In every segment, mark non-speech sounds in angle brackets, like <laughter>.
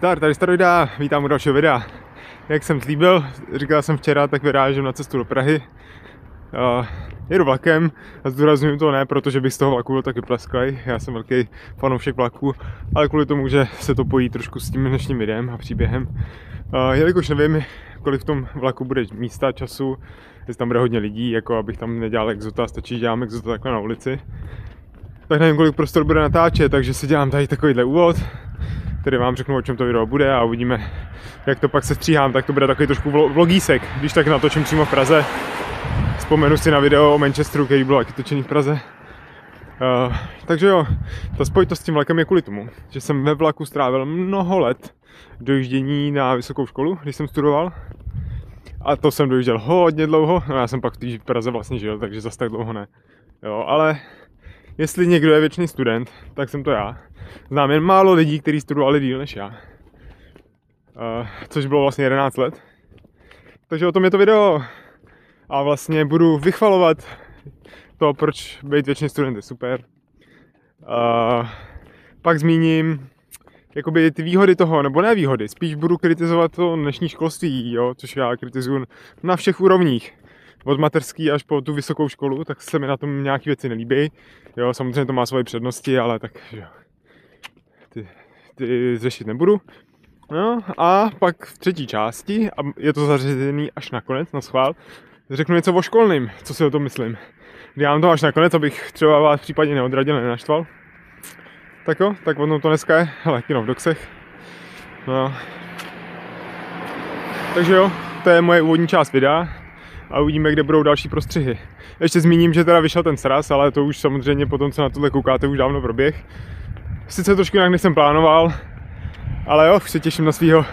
Zdar, tady Staroida, vítám u dalšího videa. Jak jsem slíbil, říkal jsem včera, tak vyrážím na cestu do Prahy. Uh, jedu vlakem a zdůraznuju to ne, protože bych z toho vlaku byl taky plesklej. Já jsem velký fanoušek vlaku, ale kvůli tomu, že se to pojí trošku s tím dnešním videem a příběhem. Uh, jelikož nevím, kolik v tom vlaku bude místa, času, jestli tam bude hodně lidí, jako abych tam nedělal exota, stačí, že dělám exota takhle na ulici. Tak nevím, kolik prostor bude natáčet, takže si dělám tady takovýhle úvod který vám řeknu, o čem to video bude a uvidíme, jak to pak se stříhám, tak to bude takový trošku vlogísek, když tak natočím přímo v Praze. Vzpomenu si na video o Manchesteru, který byl taky točený v Praze. Uh, takže jo, ta spojitost s tím vlakem je kvůli tomu, že jsem ve vlaku strávil mnoho let dojíždění na vysokou školu, když jsem studoval. A to jsem dojížděl hodně dlouho, no já jsem pak v Praze vlastně žil, takže zase tak dlouho ne. Jo, ale jestli někdo je věčný student, tak jsem to já. Znám jen málo lidí, kteří studovali díl než já. Uh, což bylo vlastně 11 let. Takže o tom je to video. A vlastně budu vychvalovat to, proč být věčný student je super. Uh, pak zmíním jakoby ty výhody toho, nebo ne výhody, spíš budu kritizovat to dnešní školství, jo, což já kritizuju na všech úrovních od mateřský až po tu vysokou školu, tak se mi na tom nějaké věci nelíbí. Jo, samozřejmě to má svoje přednosti, ale tak jo, ty, ty řešit nebudu. No a pak v třetí části, a je to zařazený až nakonec, na schvál, řeknu něco o školným, co si o tom myslím. Dělám to až nakonec, abych třeba vás případně neodradil, nenaštval. Tak jo, tak ono to dneska je, hele, kino v doxech. No. Takže jo, to je moje úvodní část videa a uvidíme, kde budou další prostřihy. Ještě zmíním, že teda vyšel ten sraz, ale to už samozřejmě potom, co na tohle koukáte, už dávno proběh. Sice trošku jinak, než jsem plánoval, ale jo, už se těším na svého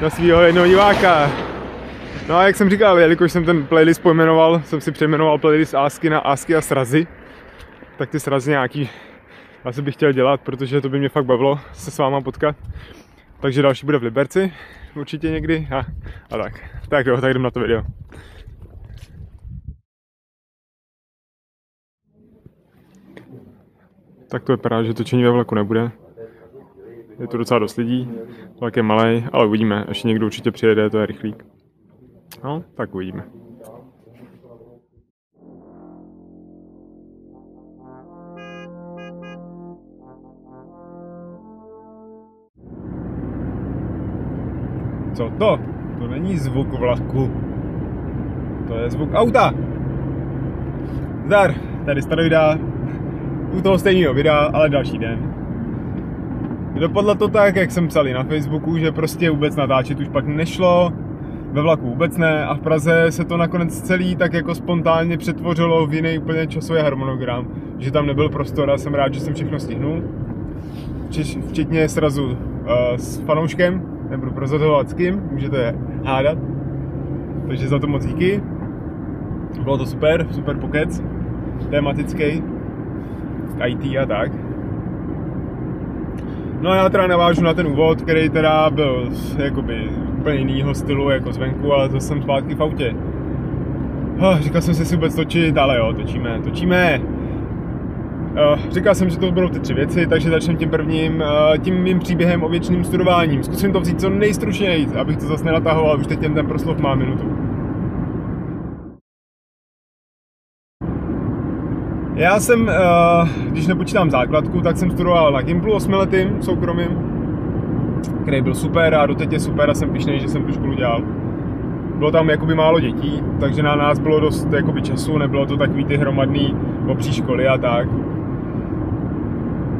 na svýho jednoho diváka. No a jak jsem říkal, jelikož jsem ten playlist pojmenoval, jsem si přejmenoval playlist Ásky na Ásky a srazy, tak ty srazy nějaký asi bych chtěl dělat, protože to by mě fakt bavilo se s váma potkat. Takže další bude v Liberci, určitě někdy a, a tak. Tak jo, tak jdem na to video. Tak to vypadá, že točení ve vlaku nebude. Je to docela dost lidí, vlak je malý, ale uvidíme, až někdo určitě přijede, to je rychlík. No, tak uvidíme. Co to? To není zvuk vlaku. To je zvuk auta. Zdar, tady Staroida, u toho stejného videa, ale další den. Dopadlo to tak, jak jsem psal na Facebooku, že prostě vůbec natáčet už pak nešlo, ve vlaku vůbec ne a v Praze se to nakonec celý tak jako spontánně přetvořilo v jiný úplně časový harmonogram, že tam nebyl prostor a jsem rád, že jsem všechno stihnul. Včetně srazu uh, s fanouškem, nebudu prozadovat s kým, můžete hádat. Takže za to moc díky. Bylo to super, super pokec, tematický, IT a tak. No a já teda navážu na ten úvod, který teda byl jakoby úplně jinýho stylu jako zvenku, ale to jsem zpátky v autě. Oh, říkal jsem si si vůbec točit, ale jo, točíme, točíme. Uh, říkal jsem, že to budou ty tři věci, takže začneme tím prvním, uh, tím mým příběhem o věčným studováním. Zkusím to vzít co nejstručněji, abych to zase nenatahoval, už teď ten proslov má minutu. Já jsem, eh, když nepočítám základku, tak jsem studoval na Gimplu osmiletým soukromým, který byl super a doteď je super a jsem pišnej, že jsem tu školu dělal. Bylo tam jakoby málo dětí, takže na nás bylo dost jakoby času, nebylo to takový ty hromadný obří školy a tak.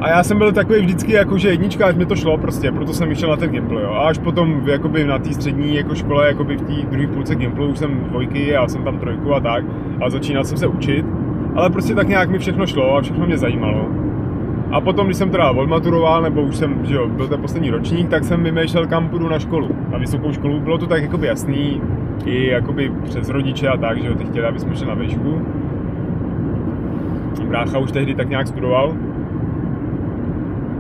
A já jsem byl takový vždycky jako, že jednička, až mi to šlo prostě, proto jsem vyšel na ten Gimpl, jo. A až potom jakoby na té střední jako škole, jakoby v té druhé půlce Gimplu už jsem dvojky a jsem tam trojku a tak. A začínal jsem se učit ale prostě tak nějak mi všechno šlo a všechno mě zajímalo. A potom, když jsem teda odmaturoval, nebo už jsem, že jo, byl ten poslední ročník, tak jsem vymýšlel, kam půjdu na školu, na vysokou školu. Bylo to tak jakoby jasný, i jakoby přes rodiče a tak, že jo, ty chtěli, aby jsme šli na výšku. Brácha už tehdy tak nějak studoval.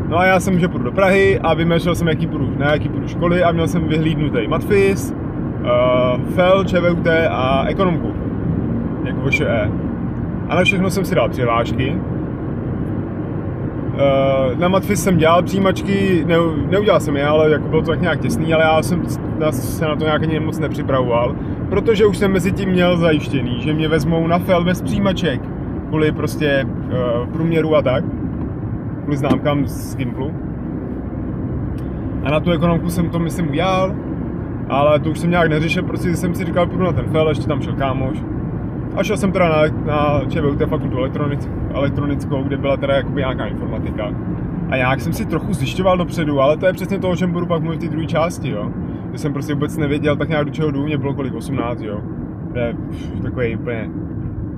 No a já jsem, že půjdu do Prahy a vymýšlel jsem, jaký půjdu, na jaký půjdu školy a měl jsem vyhlídnutý matfis, uh, FEL, ČVUT a ekonomku, jako VŠE. A na všechno jsem si dal přihlášky. Uh, na Matfis jsem dělal přijímačky, ne, neudělal jsem je, ale jako bylo to tak nějak těsný, ale já jsem se na to nějak ani moc nepřipravoval, protože už jsem mezi tím měl zajištěný, že mě vezmou na fel bez přijímaček, kvůli prostě uh, průměru a tak, kvůli známkám z Gimplu. A na tu ekonomku jsem to myslím udělal, ale to už jsem nějak neřešil, prostě jsem si říkal, půjdu na ten fel, ještě tam šel kámoš. A šel jsem teda na, na ČVUT fakultu elektronic, elektronickou, kde byla teda jakoby nějaká informatika. A nějak jsem si trochu zjišťoval dopředu, ale to je přesně to, o čem budu pak mluvit v té druhé části, jo. Že jsem prostě vůbec nevěděl tak nějak do čeho jdu, mě bylo kolik 18, jo. To je takový úplně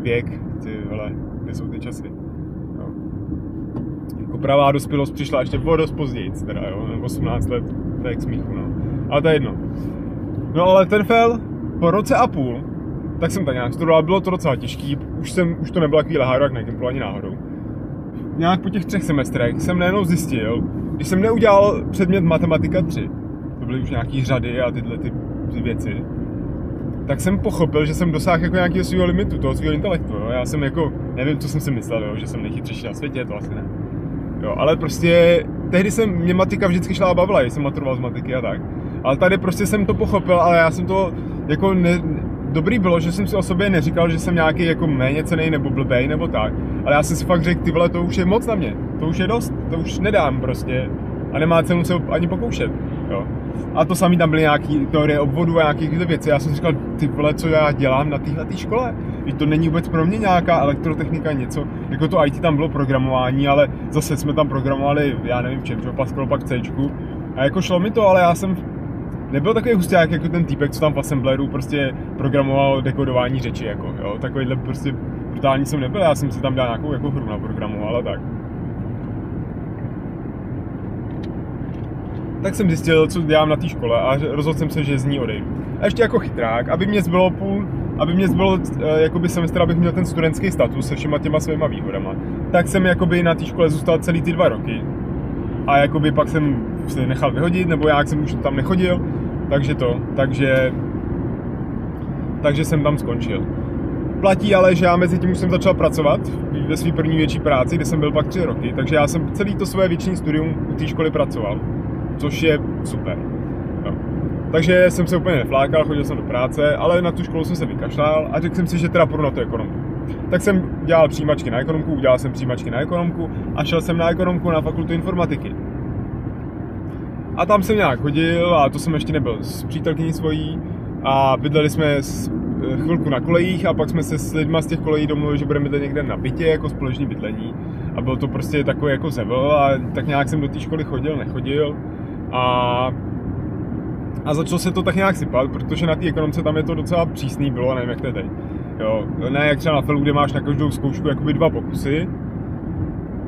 věk, ty vole, kde jsou ty časy. Jo. Jako pravá dospělost přišla ještě o dost později, teda jo, 18 let, to je k smíchu, no. Ale to je jedno. No ale ten fel po roce a půl, tak jsem tak nějak studoval, bylo to docela těžký, už, jsem, už to nebylo takový leháro, jak na Gimplu ani náhodou. Nějak po těch třech semestrech jsem najednou zjistil, když jsem neudělal předmět matematika 3, to byly už nějaký řady a tyhle ty, ty věci, tak jsem pochopil, že jsem dosáhl jako nějakého svého limitu, toho svého intelektu. Jo. Já jsem jako, nevím, co jsem si myslel, jo, že jsem nejchytřejší na světě, to asi ne. Jo, ale prostě tehdy jsem, mě matika vždycky šla a bavila, jsem maturoval z matiky a tak. Ale tady prostě jsem to pochopil, ale já jsem to jako ne, dobrý bylo, že jsem si o sobě neříkal, že jsem nějaký jako méně cený nebo blbej nebo tak. Ale já jsem si fakt řekl, ty vole, to už je moc na mě. To už je dost, to už nedám prostě. A nemá cenu se ani pokoušet. Jo. A to samý tam byly nějaký teorie obvodu a nějaké tyhle věci. Já jsem si říkal, ty vole, co já dělám na téhle škole? I to není vůbec pro mě nějaká elektrotechnika, něco. Jako to IT tam bylo programování, ale zase jsme tam programovali, já nevím čem, že Pascal pak C. A jako šlo mi to, ale já jsem nebyl takový husták jako ten týpek, co tam v Assembleru prostě programoval dekodování řeči, jako, jo, takovýhle prostě brutální jsem nebyl, já jsem si tam dal nějakou jako hru naprogramoval a tak. Tak jsem zjistil, co dělám na té škole a rozhodl jsem se, že z ní odejdu. A ještě jako chytrák, aby mě zbylo půl, aby mě zbylo eh, jakoby semestr, abych měl ten studentský status se všema těma svýma výhodama, tak jsem jakoby na té škole zůstal celý ty dva roky. A jakoby pak jsem se nechal vyhodit, nebo jak jsem už tam nechodil, takže to, takže, takže jsem tam skončil. Platí ale, že já mezi tím už jsem začal pracovat ve své první větší práci, kde jsem byl pak tři roky, takže já jsem celý to své větší studium u té školy pracoval, což je super. No. Takže jsem se úplně neflákal, chodil jsem do práce, ale na tu školu jsem se vykašlal a řekl jsem si, že teda půjdu na tu ekonomku. Tak jsem dělal přijímačky na ekonomku, udělal jsem přijímačky na ekonomku a šel jsem na ekonomku na fakultu informatiky. A tam jsem nějak chodil a to jsem ještě nebyl s přítelkyní svojí a bydleli jsme eh, chvilku na kolejích a pak jsme se s lidma z těch kolejí domluvili, že budeme bydlet někde na bytě jako společný bydlení a byl to prostě takový jako zevel a tak nějak jsem do té školy chodil, nechodil a a začalo se to tak nějak sypat, protože na té ekonomce tam je to docela přísný bylo, nevím jak to je teď. Jo, ne jak třeba na felu, kde máš na každou zkoušku jakoby dva pokusy,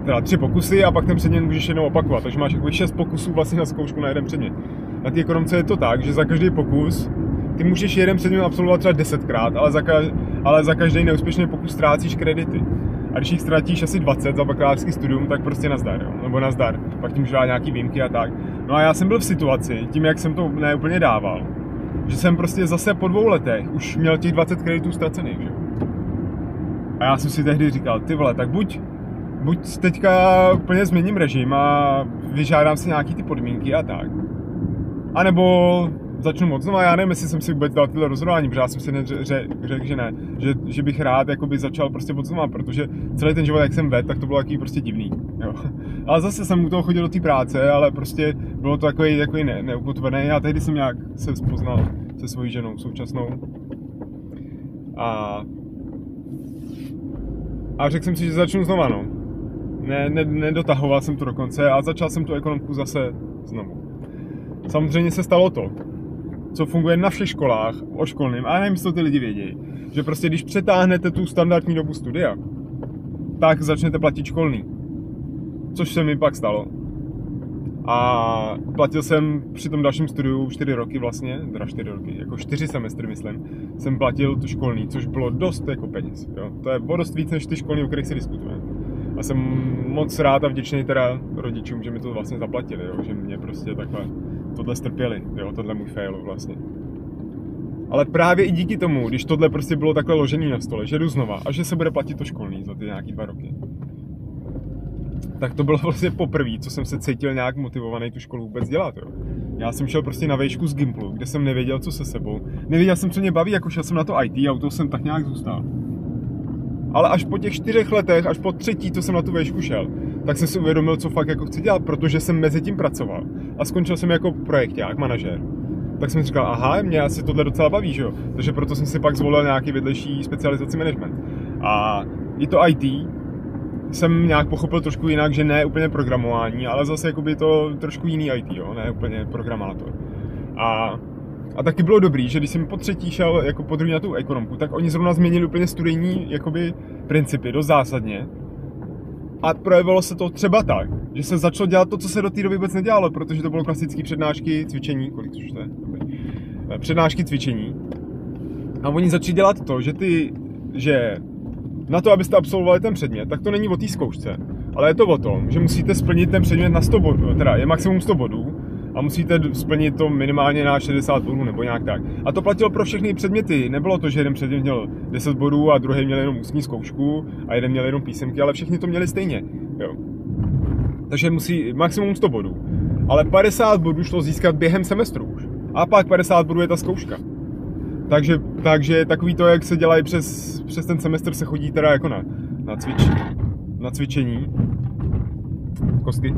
teda tři pokusy a pak ten předmět můžeš jenom opakovat, takže máš jakoby šest pokusů vlastně na zkoušku na jeden předmět. Na té ekonomce je to tak, že za každý pokus ty můžeš jeden předmět absolvovat třeba desetkrát, ale za, ka- ale za každý neúspěšný pokus ztrácíš kredity. A když jich ztratíš asi 20 za bakalářský studium, tak prostě nazdar, jo? nebo nazdar. Pak ti můžu dát nějaký výjimky a tak. No a já jsem byl v situaci, tím jak jsem to neúplně dával, že jsem prostě zase po dvou letech už měl těch 20 kreditů ztracených, že? A já jsem si tehdy říkal, ty vole, tak buď buď teďka úplně změním režim a vyžádám si nějaký ty podmínky a tak. A nebo začnu moc znova, já nevím, jestli jsem si vůbec dal tyhle rozhodování, protože já jsem si řekl, řek, že ne, že, že bych rád jakoby začal prostě od znova, protože celý ten život, jak jsem vedl, tak to bylo takový prostě divný. Jo. <laughs> Ale zase jsem u toho chodil do té práce, ale prostě bylo to takový, takový ne, neukotvený a tehdy jsem nějak se spoznal se svojí ženou současnou. A a řekl jsem si, že začnu znova, no ne, ne, nedotahoval jsem to do konce a začal jsem tu ekonomku zase znovu. Samozřejmě se stalo to, co funguje na všech školách, o školným, a nevím, to ty lidi vědí, že prostě když přetáhnete tu standardní dobu studia, tak začnete platit školný. Což se mi pak stalo. A platil jsem při tom dalším studiu 4 roky vlastně, teda 4 roky, jako 4 semestry myslím, jsem platil tu školní, což bylo dost jako peněz. Jo. To je dost víc než ty školní, o kterých se diskutuje. A jsem moc rád a vděčný teda rodičům, že mi to vlastně zaplatili, jo, že mě prostě takhle tohle strpěli, jo, tohle můj fail vlastně. Ale právě i díky tomu, když tohle prostě bylo takhle ložený na stole, že jdu znova a že se bude platit to školní za ty nějaký dva roky, tak to bylo <laughs> vlastně poprvé, co jsem se cítil nějak motivovaný tu školu vůbec dělat. Jo. Já jsem šel prostě na vejšku z Gimplu, kde jsem nevěděl, co se sebou. Nevěděl jsem, co mě baví, jako šel jsem na to IT a u toho jsem tak nějak zůstal. Ale až po těch čtyřech letech, až po třetí, co jsem na tu vejšku šel, tak jsem si uvědomil, co fakt jako chci dělat, protože jsem mezi tím pracoval. A skončil jsem jako projekták, manažer. Tak jsem si říkal, aha, mě asi tohle docela baví, že jo? Takže proto jsem si pak zvolil nějaký vedlejší specializaci management. A i to IT jsem nějak pochopil trošku jinak, že ne úplně programování, ale zase jakoby to trošku jiný IT, jo? ne úplně programátor. A a taky bylo dobrý, že když jsem po třetí šel jako po druhý na tu ekonomku, tak oni zrovna změnili úplně studijní jakoby, principy dost zásadně. A projevilo se to třeba tak, že se začalo dělat to, co se do té doby vůbec nedělalo, protože to bylo klasické přednášky, cvičení, kolik už to je? Dobrý. Eh, přednášky, cvičení. A oni začali dělat to, že ty, že na to, abyste absolvovali ten předmět, tak to není o té zkoušce, ale je to o tom, že musíte splnit ten předmět na 100 bodů, teda je maximum 100 bodů a musíte splnit to minimálně na 60 bodů nebo nějak tak. A to platilo pro všechny předměty. Nebylo to, že jeden předmět měl 10 bodů a druhý měl jenom ústní zkoušku a jeden měl jenom písemky, ale všichni to měli stejně. Jo. Takže musí maximum 100 bodů. Ale 50 bodů šlo získat během semestru už. A pak 50 bodů je ta zkouška. Takže, takže takový to, jak se dělají přes, přes ten semestr, se chodí teda jako na, na, cvič, na cvičení. Kostky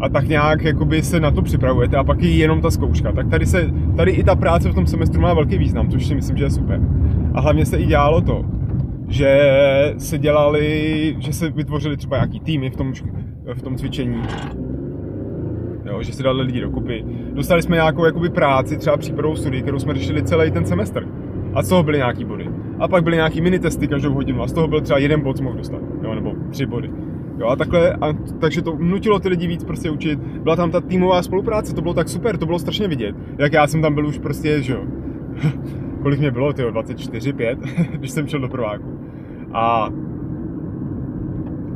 a tak nějak jakoby se na to připravujete a pak je jenom ta zkouška. Tak tady, se, tady i ta práce v tom semestru má velký význam, což si myslím, že je super. A hlavně se i dělalo to, že se dělali, že se vytvořili třeba nějaký týmy v tom, v tom cvičení, jo, že se dali lidi dokupy. Dostali jsme nějakou jakoby práci, třeba případovou studii, kterou jsme řešili celý ten semestr. A z toho byly nějaký body. A pak byly nějaký mini testy každou hodinu a z toho byl třeba jeden bod, co mohl dostat. Jo, nebo tři body. Jo, a takhle, a, takže to nutilo ty lidi víc prostě učit. Byla tam ta týmová spolupráce, to bylo tak super, to bylo strašně vidět. Jak já jsem tam byl už prostě, že jo, <laughs> kolik mě bylo, tyjo, 24, 5, <laughs> když jsem šel do prváku. A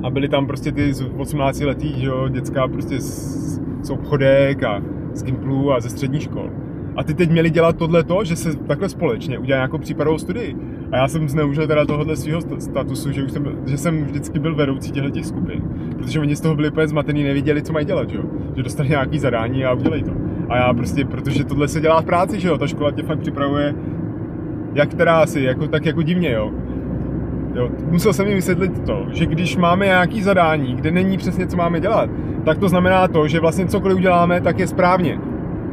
a byli tam prostě ty 18 letý, že jo, děcka prostě z, z obchodek a z Gimplu a ze střední škol. A ty teď měli dělat tohle to, že se takhle společně udělá nějakou případovou studii. A já jsem zneužil teda tohohle svého statusu, že, už jsem, že jsem vždycky byl vedoucí těchto těch skupin. Protože oni z toho byli úplně zmatený, nevěděli, co mají dělat, že jo? Že dostali nějaký zadání a udělej to. A já prostě, protože tohle se dělá v práci, že jo? Ta škola tě fakt připravuje, jak která asi, jako, tak jako divně, jo? Jo, musel jsem jim vysvětlit to, že když máme nějaký zadání, kde není přesně, co máme dělat, tak to znamená to, že vlastně cokoliv uděláme, tak je správně.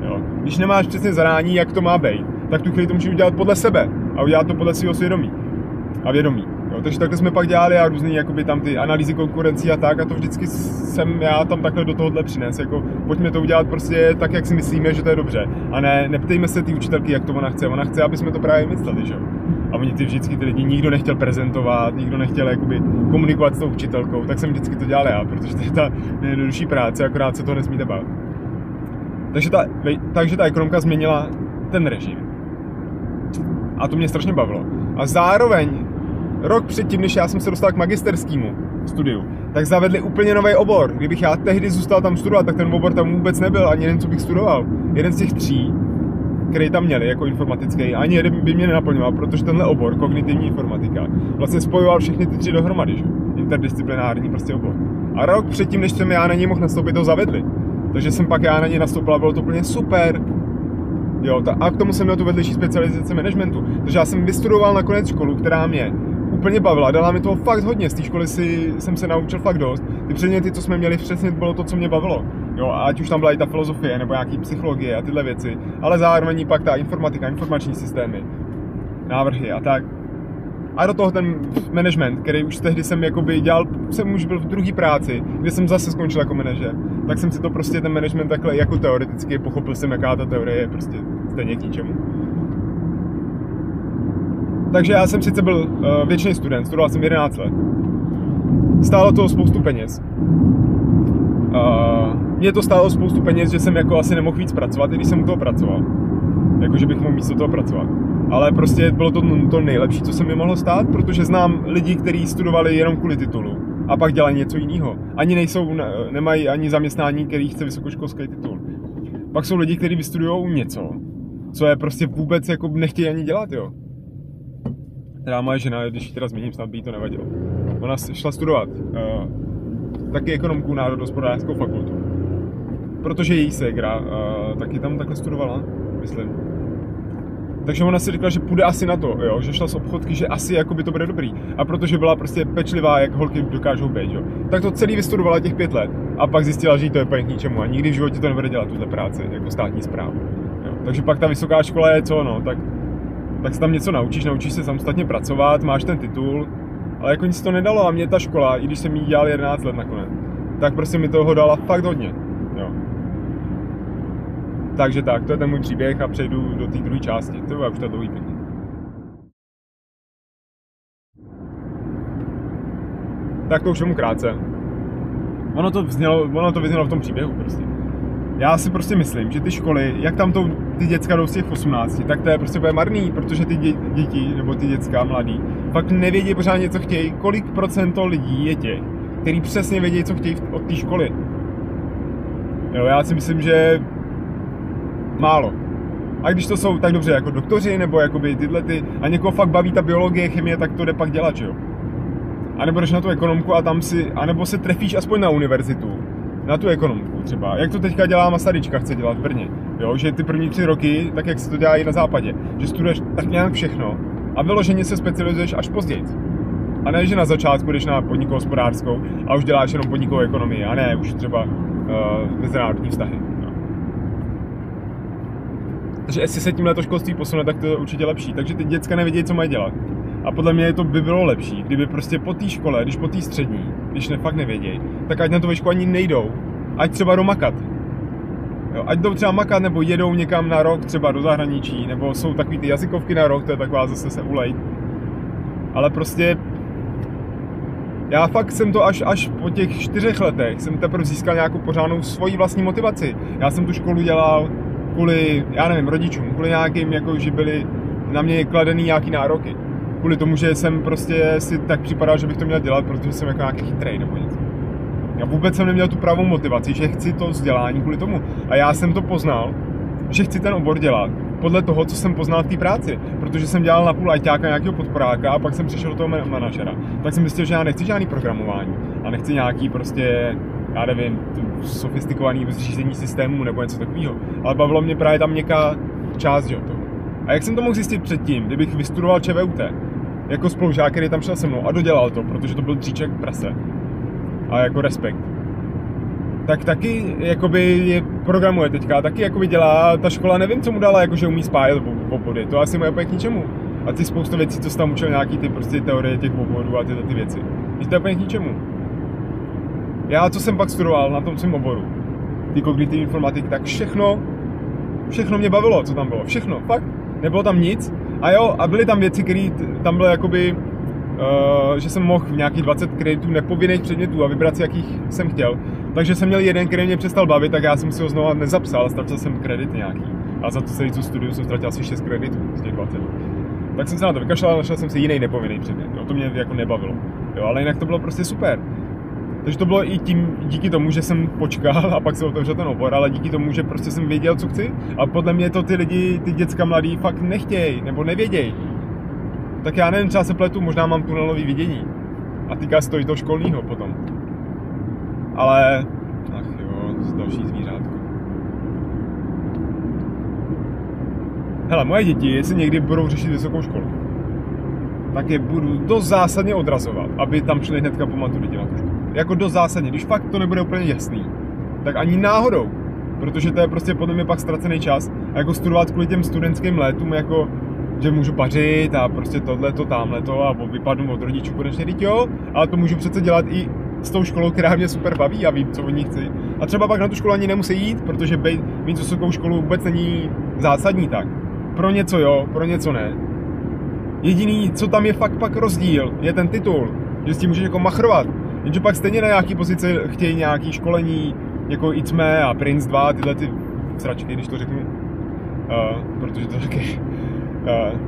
Jo. Když nemáš přesně zadání, jak to má být, tak tu chvíli to můžeš udělat podle sebe a udělat to podle svého svědomí a vědomí. Jo, takže takhle jsme pak dělali a různý jakoby tam ty analýzy konkurencí a tak a to vždycky jsem já tam takhle do tohohle přines. Jako, pojďme to udělat prostě tak, jak si myslíme, že to je dobře. A ne, neptejme se ty učitelky, jak to ona chce. Ona chce, aby jsme to právě mysleli, že A oni ty vždycky ty lidi nikdo nechtěl prezentovat, nikdo nechtěl jakoby komunikovat s tou učitelkou, tak jsem vždycky to dělal já, protože to je ta nejjednodušší práce, akorát se to nesmíte bát. Takže ta, takže ta ekonomka změnila ten režim. A to mě strašně bavilo. A zároveň, rok předtím, než já jsem se dostal k magisterskému studiu, tak zavedli úplně nový obor. Kdybych já tehdy zůstal tam studovat, tak ten obor tam vůbec nebyl, ani jeden, co bych studoval. Jeden z těch tří, který tam měli jako informatický, ani jeden by mě nenaplňoval, protože tenhle obor, kognitivní informatika, vlastně spojoval všechny ty tři dohromady, že? interdisciplinární prostě obor. A rok předtím, než jsem já na něj mohl nastoupit, to zavedli. Takže jsem pak já na ně nastoupil a bylo to úplně super. Jo, ta, a k tomu jsem měl tu vedlejší specializaci managementu. Takže já jsem vystudoval nakonec školu, která mě úplně bavila, dala mi toho fakt hodně, z té školy si, jsem se naučil fakt dost. Ty předměty, co jsme měli, přesně bylo to, co mě bavilo. Jo, ať už tam byla i ta filozofie, nebo nějaký psychologie a tyhle věci, ale zároveň pak ta informatika, informační systémy, návrhy a tak a do toho ten management, který už tehdy jsem jakoby dělal, jsem už byl v druhé práci, kde jsem zase skončil jako manažer, tak jsem si to prostě ten management takhle jako teoreticky pochopil jsem, jaká ta teorie je prostě stejně k ničemu. Takže já jsem sice byl uh, věčný student, studoval jsem 11 let. Stálo to spoustu peněz. Uh, mě to stálo spoustu peněz, že jsem jako asi nemohl víc pracovat, i když jsem u toho pracoval. Jako, že bych mohl místo toho pracovat ale prostě bylo to to nejlepší, co se mi mohlo stát, protože znám lidi, kteří studovali jenom kvůli titulu a pak dělají něco jiného. Ani nejsou, nemají ani zaměstnání, který chce vysokoškolský titul. Pak jsou lidi, kteří vystudují něco, co je prostě vůbec jako nechtějí ani dělat, jo. Teda moje žena, když ji teda zmíním, snad by jí to nevadilo. Ona šla studovat uh, taky ekonomku národospodářskou fakultu. Protože její ségra uh, taky tam takhle studovala, myslím. Takže ona si řekla, že půjde asi na to, jo? že šla z obchodky, že asi jako by to bude dobrý. A protože byla prostě pečlivá, jak holky dokážou být, jo? tak to celý vystudovala těch pět let a pak zjistila, že jí to je úplně k ničemu a nikdy v životě to nebude dělat tuhle práci, jako státní zprávu. Jo? Takže pak ta vysoká škola je co, no, tak, tak se tam něco naučíš, naučíš se samostatně pracovat, máš ten titul, ale jako nic to nedalo a mě ta škola, i když jsem jí dělal 11 let nakonec, tak prostě mi toho dala fakt hodně. Takže tak, to je ten můj příběh a přejdu do té druhé části. To je už to dlouhý pěkně. Tak to už mu krátce. Ono to, vznělo, ono to vyznělo v tom příběhu prostě. Já si prostě myslím, že ty školy, jak tam to, ty děcka jdou z těch 18, tak to je prostě bude marný, protože ty dě, děti, nebo ty děcka mladí, fakt nevědí pořádně, co chtějí, kolik procento lidí je těch, který přesně vědí, co chtějí od té školy. Jo, já si myslím, že málo. A když to jsou tak dobře jako doktoři, nebo jakoby tyhle ty, a někoho fakt baví ta biologie, chemie, tak to jde pak dělat, že jo? A nebo jdeš na tu ekonomku a tam si, anebo se trefíš aspoň na univerzitu, na tu ekonomku třeba. Jak to teďka dělá Masaryčka, chce dělat v Brně. Jo, že ty první tři roky, tak jak se to dělá i na západě, že studuješ tak nějak všechno a vyloženě se specializuješ až později. A ne, že na začátku jdeš na podnikovou hospodářskou a už děláš jenom podnikovou ekonomii, a ne už třeba uh, mezinárodní vztahy. Takže jestli se tímhle to školství posune, tak to je určitě lepší. Takže ty děcka nevědějí, co mají dělat. A podle mě to by bylo lepší, kdyby prostě po té škole, když po té střední, když ne, fakt nevědějí, tak ať na to výšku ani nejdou. Ať třeba do makat. Jo, ať jdou třeba makat, nebo jedou někam na rok, třeba do zahraničí, nebo jsou takový ty jazykovky na rok, to je taková zase se ulej. Ale prostě já fakt jsem to až, až po těch čtyřech letech, jsem teprve získal nějakou pořádnou svoji vlastní motivaci. Já jsem tu školu dělal kvůli, já nevím, rodičům, kvůli nějakým, jako, že byli na mě kladený nějaký nároky. Kvůli tomu, že jsem prostě si tak připadal, že bych to měl dělat, protože jsem jako nějaký chytrý nebo něco. Já vůbec jsem neměl tu pravou motivaci, že chci to vzdělání kvůli tomu. A já jsem to poznal, že chci ten obor dělat podle toho, co jsem poznal v té práci. Protože jsem dělal na půl ajťáka nějakého podporáka a pak jsem přišel do toho manažera. Tak jsem myslel, že já nechci žádný programování a nechci nějaký prostě já nevím, sofistikovaný zřízení systému nebo něco takového. Ale bavilo mě právě tam nějaká část, že to. A jak jsem to mohl zjistit předtím, kdybych vystudoval ČVUT, jako spolužák, který tam šel se mnou a dodělal to, protože to byl dříček prase. A jako respekt. Tak taky jakoby je programuje teďka, taky jakoby dělá, ta škola nevím, co mu dala, jakože umí spájet obvody, to asi moje k ničemu. A ty spoustu věcí, co jsi tam učil, nějaký ty prostě teorie těch obvodů a tyhle ty věci. to je úplně k ničemu. Já, co jsem pak studoval na tom svém oboru, ty kognitivní informatiky, tak všechno, všechno mě bavilo, co tam bylo. Všechno, fakt. Nebylo tam nic. A jo, a byly tam věci, které tam byly jakoby, uh, že jsem mohl v nějakých 20 kreditů nepovinných předmětů a vybrat si, jakých jsem chtěl. Takže jsem měl jeden, který mě přestal bavit, tak já jsem si ho znovu nezapsal, ztratil jsem kredit nějaký. A za to celý tu studiu jsem ztratil asi 6 kreditů z těch 20. Tak jsem se na to vykašlal a našel jsem si jiný nepovinný předmět. Jo, to mě jako nebavilo. Jo, ale jinak to bylo prostě super. Takže to bylo i tím, díky tomu, že jsem počkal a pak se otevřel ten obor, ale díky tomu, že prostě jsem věděl, co chci. A podle mě to ty lidi, ty děcka mladí fakt nechtějí nebo nevědějí. Tak já nevím, třeba se pletu, možná mám tunelový vidění. A týká se to i toho školního potom. Ale, ach jo, další zvířátko. Hele, moje děti, jestli někdy budou řešit vysokou školu, tak je budu dost zásadně odrazovat, aby tam šli hnedka po maturitě na tu školu jako dost zásadně. Když fakt to nebude úplně jasný, tak ani náhodou, protože to je prostě podle mě pak ztracený čas a jako studovat kvůli těm studentským létům, jako že můžu pařit a prostě tohle, to, tamhle to a vypadnu od rodičů konečně, teď jo, ale to můžu přece dělat i s tou školou, která mě super baví a vím, co od ní chci. A třeba pak na tu školu ani nemusí jít, protože být, mít vysokou školu vůbec není zásadní tak. Pro něco jo, pro něco ne. Jediný, co tam je fakt pak rozdíl, je ten titul, že s tím můžeš jako machrovat. Jenže pak stejně na nějaký pozici chtějí nějaký školení, jako ITME a Prince 2, tyhle ty sračky, když to řeknu, uh, protože to taky... Uh,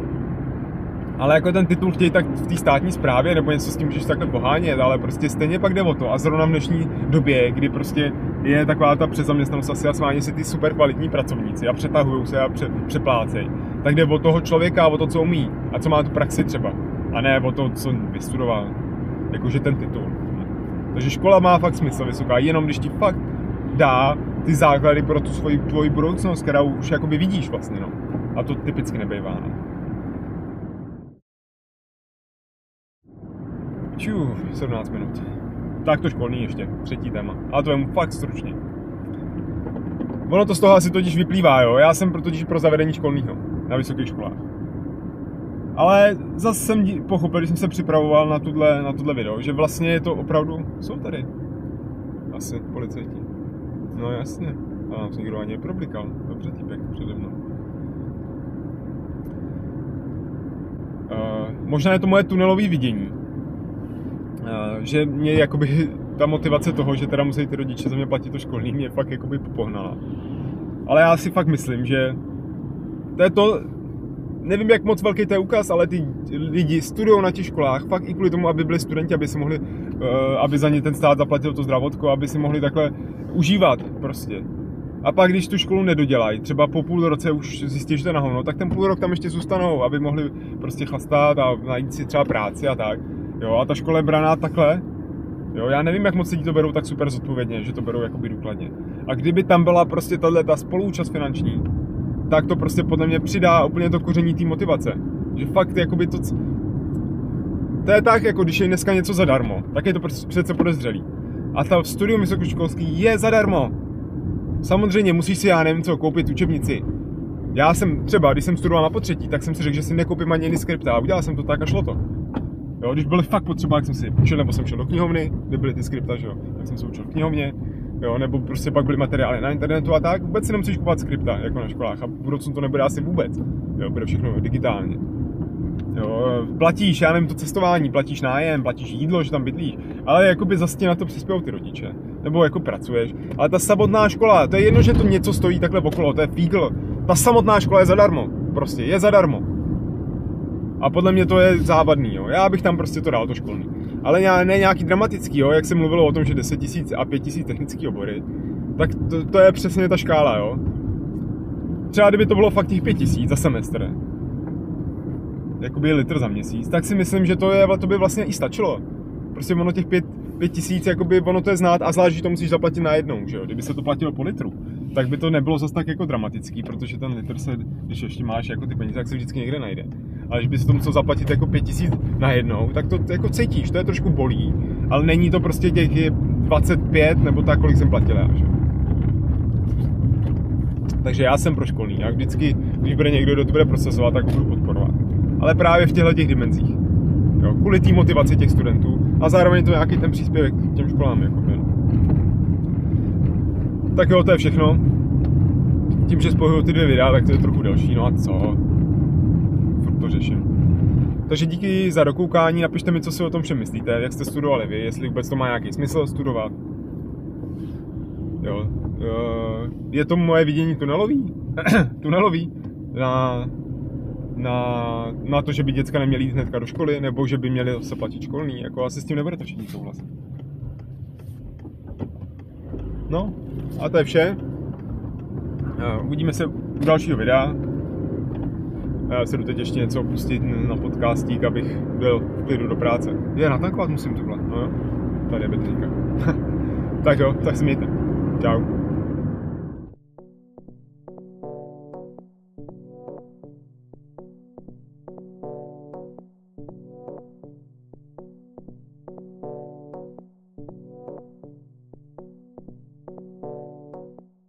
ale jako ten titul chtějí tak v té státní správě, nebo něco s tím můžeš takhle pohánět, ale prostě stejně pak jde o to. A zrovna v dnešní době, kdy prostě je taková ta přezaměstnanost asi a sváně si ty super kvalitní pracovníci a přetahují se a pře, přeplácejí, tak jde o toho člověka, o to, co umí a co má tu praxi třeba. A ne o to, co vystudoval. Jakože ten titul. Takže škola má fakt smysl vysoká, jenom když ti fakt dá ty základy pro tu svoji tvoji budoucnost, kterou už jakoby vidíš vlastně, no. A to typicky nebejvá, no. Čů, 17 minut. Tak to školní ještě, třetí téma. Ale to je fakt stručně. Ono to z toho asi totiž vyplývá, jo. Já jsem totiž pro zavedení školního na vysokých školách. Ale zase jsem pochopil, když jsem se připravoval na tuhle, na tuhle video, že vlastně je to opravdu, jsou tady asi policajti. No jasně, a nám se nikdo ani neproblikal. Dobře, týpek přede mnou. Uh, možná je to moje tunelové vidění. Uh, že mě jakoby <laughs> ta motivace toho, že teda musí ty rodiče za mě platit to školní, mě fakt jakoby popohnala. Ale já si fakt myslím, že to je to, nevím, jak moc velký to je ukaz, ale ty lidi studují na těch školách fakt i kvůli tomu, aby byli studenti, aby si mohli, uh, aby za ně ten stát zaplatil to zdravotko, aby si mohli takhle užívat prostě. A pak, když tu školu nedodělají, třeba po půl roce už zjistí, že to na hovno, tak ten půl rok tam ještě zůstanou, aby mohli prostě chlastat a najít si třeba práci a tak. Jo, a ta škola je braná takhle. Jo, já nevím, jak moc lidi to berou tak super zodpovědně, že to berou jakoby důkladně. A kdyby tam byla prostě tahle ta spoluúčast finanční, tak to prostě podle mě přidá úplně to koření té motivace. Že fakt jakoby to... To je tak, jako když je dneska něco zadarmo, tak je to prostě přece podezřelý. A ta studium vysokoškolský je zadarmo. Samozřejmě musíš si, já nevím co, koupit učebnici. Já jsem třeba, když jsem studoval na potřetí, tak jsem si řekl, že si nekoupím ani skripta a udělal jsem to tak a šlo to. Jo, když byly fakt potřeba, jak jsem si učil, nebo jsem šel do knihovny, kde byly ty skripta, že jo, tak jsem se učil v knihovně, jo, nebo prostě pak byly materiály na internetu a tak, vůbec si nemusíš kupovat skripta, jako na školách a v budoucnu to nebude asi vůbec, jo, bude všechno digitálně. Jo, platíš, já nevím, to cestování, platíš nájem, platíš jídlo, že tam bydlíš, ale jakoby zase na to přispějí ty rodiče, nebo jako pracuješ. Ale ta samotná škola, to je jedno, že to něco stojí takhle okolo, to je fígl. Ta samotná škola je zadarmo, prostě je zadarmo. A podle mě to je závadný, jo. Já bych tam prostě to dal, to školní. Ale ne nějaký dramatický, jo, jak se mluvilo o tom, že 10 000 a 5 000 technický obory, tak to, to, je přesně ta škála, jo. Třeba kdyby to bylo fakt těch 5 000 za semestr, jakoby litr za měsíc, tak si myslím, že to, je, to by vlastně i stačilo. Prostě ono těch pět, pět tisíc, jakoby ono to je znát a zvlášť, že to musíš zaplatit najednou, že jo? Kdyby se to platilo po litru, tak by to nebylo zase tak jako dramatický, protože ten litr se, když ještě máš jako ty peníze, tak se vždycky někde najde. Ale když by se to musel zaplatit jako pět tisíc najednou, tak to jako cítíš, to je trošku bolí, ale není to prostě těch 25 nebo tak, kolik jsem platil já, že? Takže já jsem pro školní. Já vždycky, když bude někdo, kdo to bude procesovat, tak ho budu podporovat ale právě v těchto těch dimenzích. Jo, kvůli té motivaci těch studentů a zároveň to nějaký ten příspěvek k těm školám. Jako tak jo, to je všechno. Tím, že spojuju ty dvě videa, tak to je trochu delší, no a co? Takže díky za dokoukání, napište mi, co si o tom všem myslíte, jak jste studovali vy, jestli vůbec to má nějaký smysl studovat. Jo, je to moje vidění tunelový? <clears throat> tunelový? Na na, na to, že by děcka neměly jít hnedka do školy, nebo že by měli se platit školní. Jako asi s tím nebudete všichni souhlasit. No, a to je vše. Uvidíme se u dalšího videa. Já se jdu teď ještě něco pustit na podcastík, abych byl v klidu do práce. Je, natankovat musím tohle. No jo, tady je benzínka. <laughs> tak jo, tak se mějte. Čau.